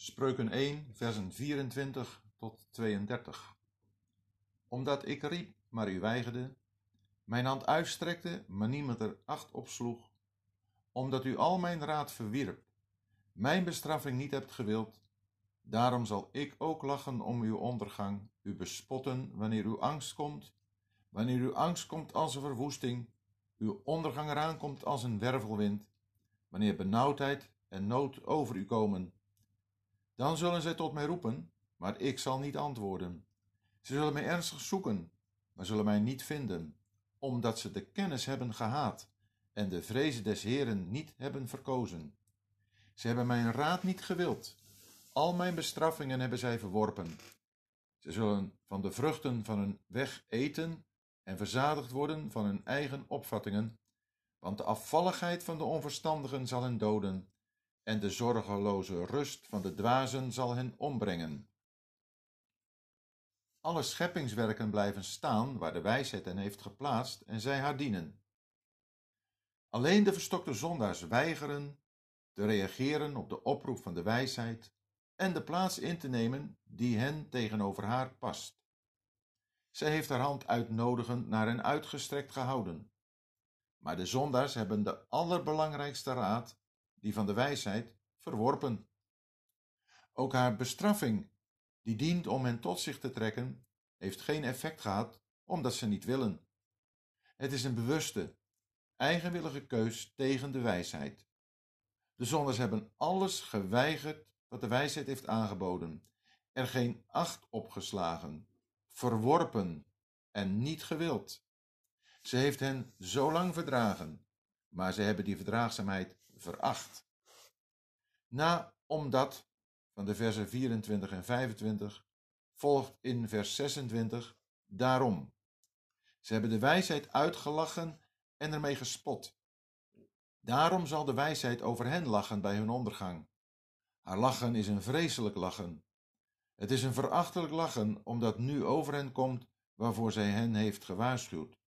Spreuken 1, versen 24 tot 32. Omdat ik riep, maar u weigerde, mijn hand uitstrekte, maar niemand er acht op sloeg, omdat u al mijn raad verwierp, mijn bestraffing niet hebt gewild, daarom zal ik ook lachen om uw ondergang, u bespotten wanneer uw angst komt, wanneer uw angst komt als een verwoesting, uw ondergang eraan komt als een wervelwind, wanneer benauwdheid en nood over u komen dan zullen zij tot mij roepen, maar ik zal niet antwoorden. Ze zullen mij ernstig zoeken, maar zullen mij niet vinden, omdat ze de kennis hebben gehaat en de vrezen des Heren niet hebben verkozen. Ze hebben mijn raad niet gewild, al mijn bestraffingen hebben zij verworpen. Ze zullen van de vruchten van hun weg eten en verzadigd worden van hun eigen opvattingen, want de afvalligheid van de onverstandigen zal hen doden en de zorgeloze rust van de dwazen zal hen ombrengen. Alle scheppingswerken blijven staan waar de wijsheid hen heeft geplaatst en zij haar dienen. Alleen de verstokte zondaars weigeren te reageren op de oproep van de wijsheid en de plaats in te nemen die hen tegenover haar past. Zij heeft haar hand uitnodigend naar hen uitgestrekt gehouden. Maar de zondaars hebben de allerbelangrijkste raad die van de wijsheid, verworpen. Ook haar bestraffing, die dient om hen tot zich te trekken, heeft geen effect gehad, omdat ze niet willen. Het is een bewuste, eigenwillige keus tegen de wijsheid. De zonders hebben alles geweigerd wat de wijsheid heeft aangeboden, er geen acht opgeslagen, verworpen en niet gewild. Ze heeft hen zo lang verdragen, maar ze hebben die verdraagzaamheid veracht. Na omdat van de versen 24 en 25 volgt in vers 26 daarom. Ze hebben de wijsheid uitgelachen en ermee gespot. Daarom zal de wijsheid over hen lachen bij hun ondergang. Haar lachen is een vreselijk lachen. Het is een verachtelijk lachen, omdat nu over hen komt waarvoor zij hen heeft gewaarschuwd.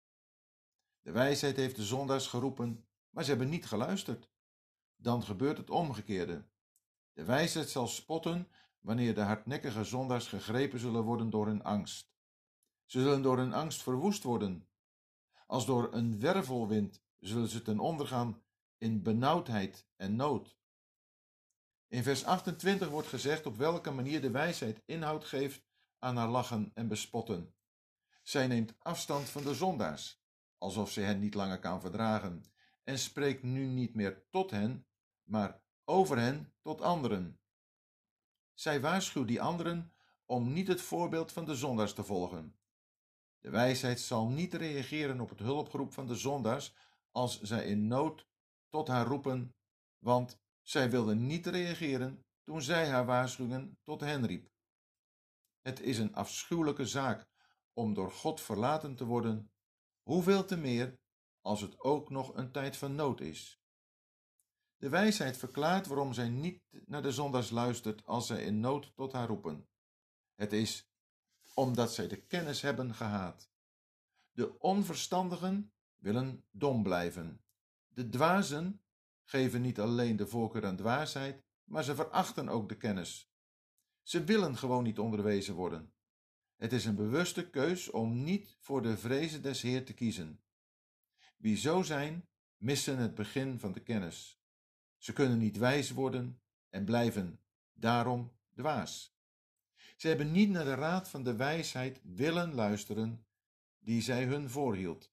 De wijsheid heeft de zondaars geroepen, maar ze hebben niet geluisterd dan gebeurt het omgekeerde. De wijsheid zal spotten wanneer de hardnekkige zondaars gegrepen zullen worden door hun angst. Ze zullen door hun angst verwoest worden. Als door een wervelwind zullen ze ten onder gaan in benauwdheid en nood. In vers 28 wordt gezegd op welke manier de wijsheid inhoud geeft aan haar lachen en bespotten. Zij neemt afstand van de zondaars, alsof ze hen niet langer kan verdragen, en spreekt nu niet meer tot hen, maar over hen tot anderen. Zij waarschuwt die anderen om niet het voorbeeld van de zondaars te volgen. De wijsheid zal niet reageren op het hulpgeroep van de zondaars als zij in nood tot haar roepen, want zij wilde niet reageren toen zij haar waarschuwingen tot hen riep. Het is een afschuwelijke zaak om door God verlaten te worden, hoeveel te meer als het ook nog een tijd van nood is. De wijsheid verklaart waarom zij niet naar de zondaars luistert als zij in nood tot haar roepen. Het is omdat zij de kennis hebben gehaat. De onverstandigen willen dom blijven. De dwazen geven niet alleen de voorkeur aan dwaasheid, maar ze verachten ook de kennis. Ze willen gewoon niet onderwezen worden. Het is een bewuste keus om niet voor de vrezen des Heer te kiezen. Wie zo zijn, missen het begin van de kennis. Ze kunnen niet wijs worden en blijven daarom dwaas. Ze hebben niet naar de raad van de wijsheid willen luisteren die zij hun voorhield.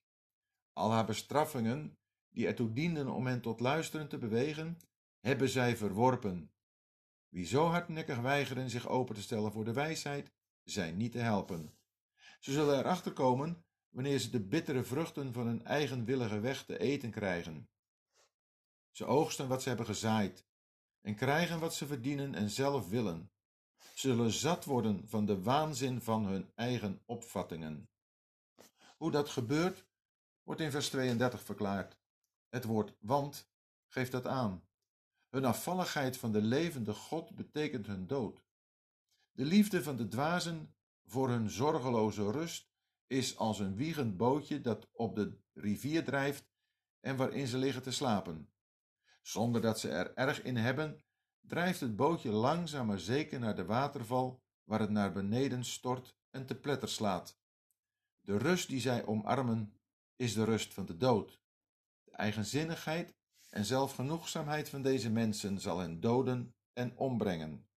Al haar bestraffingen, die ertoe dienden om hen tot luisteren te bewegen, hebben zij verworpen. Wie zo hardnekkig weigeren zich open te stellen voor de wijsheid, zijn niet te helpen. Ze zullen erachter komen wanneer ze de bittere vruchten van hun eigenwillige weg te eten krijgen. Ze oogsten wat ze hebben gezaaid en krijgen wat ze verdienen en zelf willen. Zullen zat worden van de waanzin van hun eigen opvattingen. Hoe dat gebeurt, wordt in vers 32 verklaard. Het woord want geeft dat aan. Hun afvalligheid van de levende God betekent hun dood. De liefde van de dwazen voor hun zorgeloze rust is als een wiegend bootje dat op de rivier drijft en waarin ze liggen te slapen zonder dat ze er erg in hebben drijft het bootje langzaam maar zeker naar de waterval, waar het naar beneden stort en te pletter slaat. De rust die zij omarmen, is de rust van de dood. De eigenzinnigheid en zelfgenoegzaamheid van deze mensen zal hen doden en ombrengen.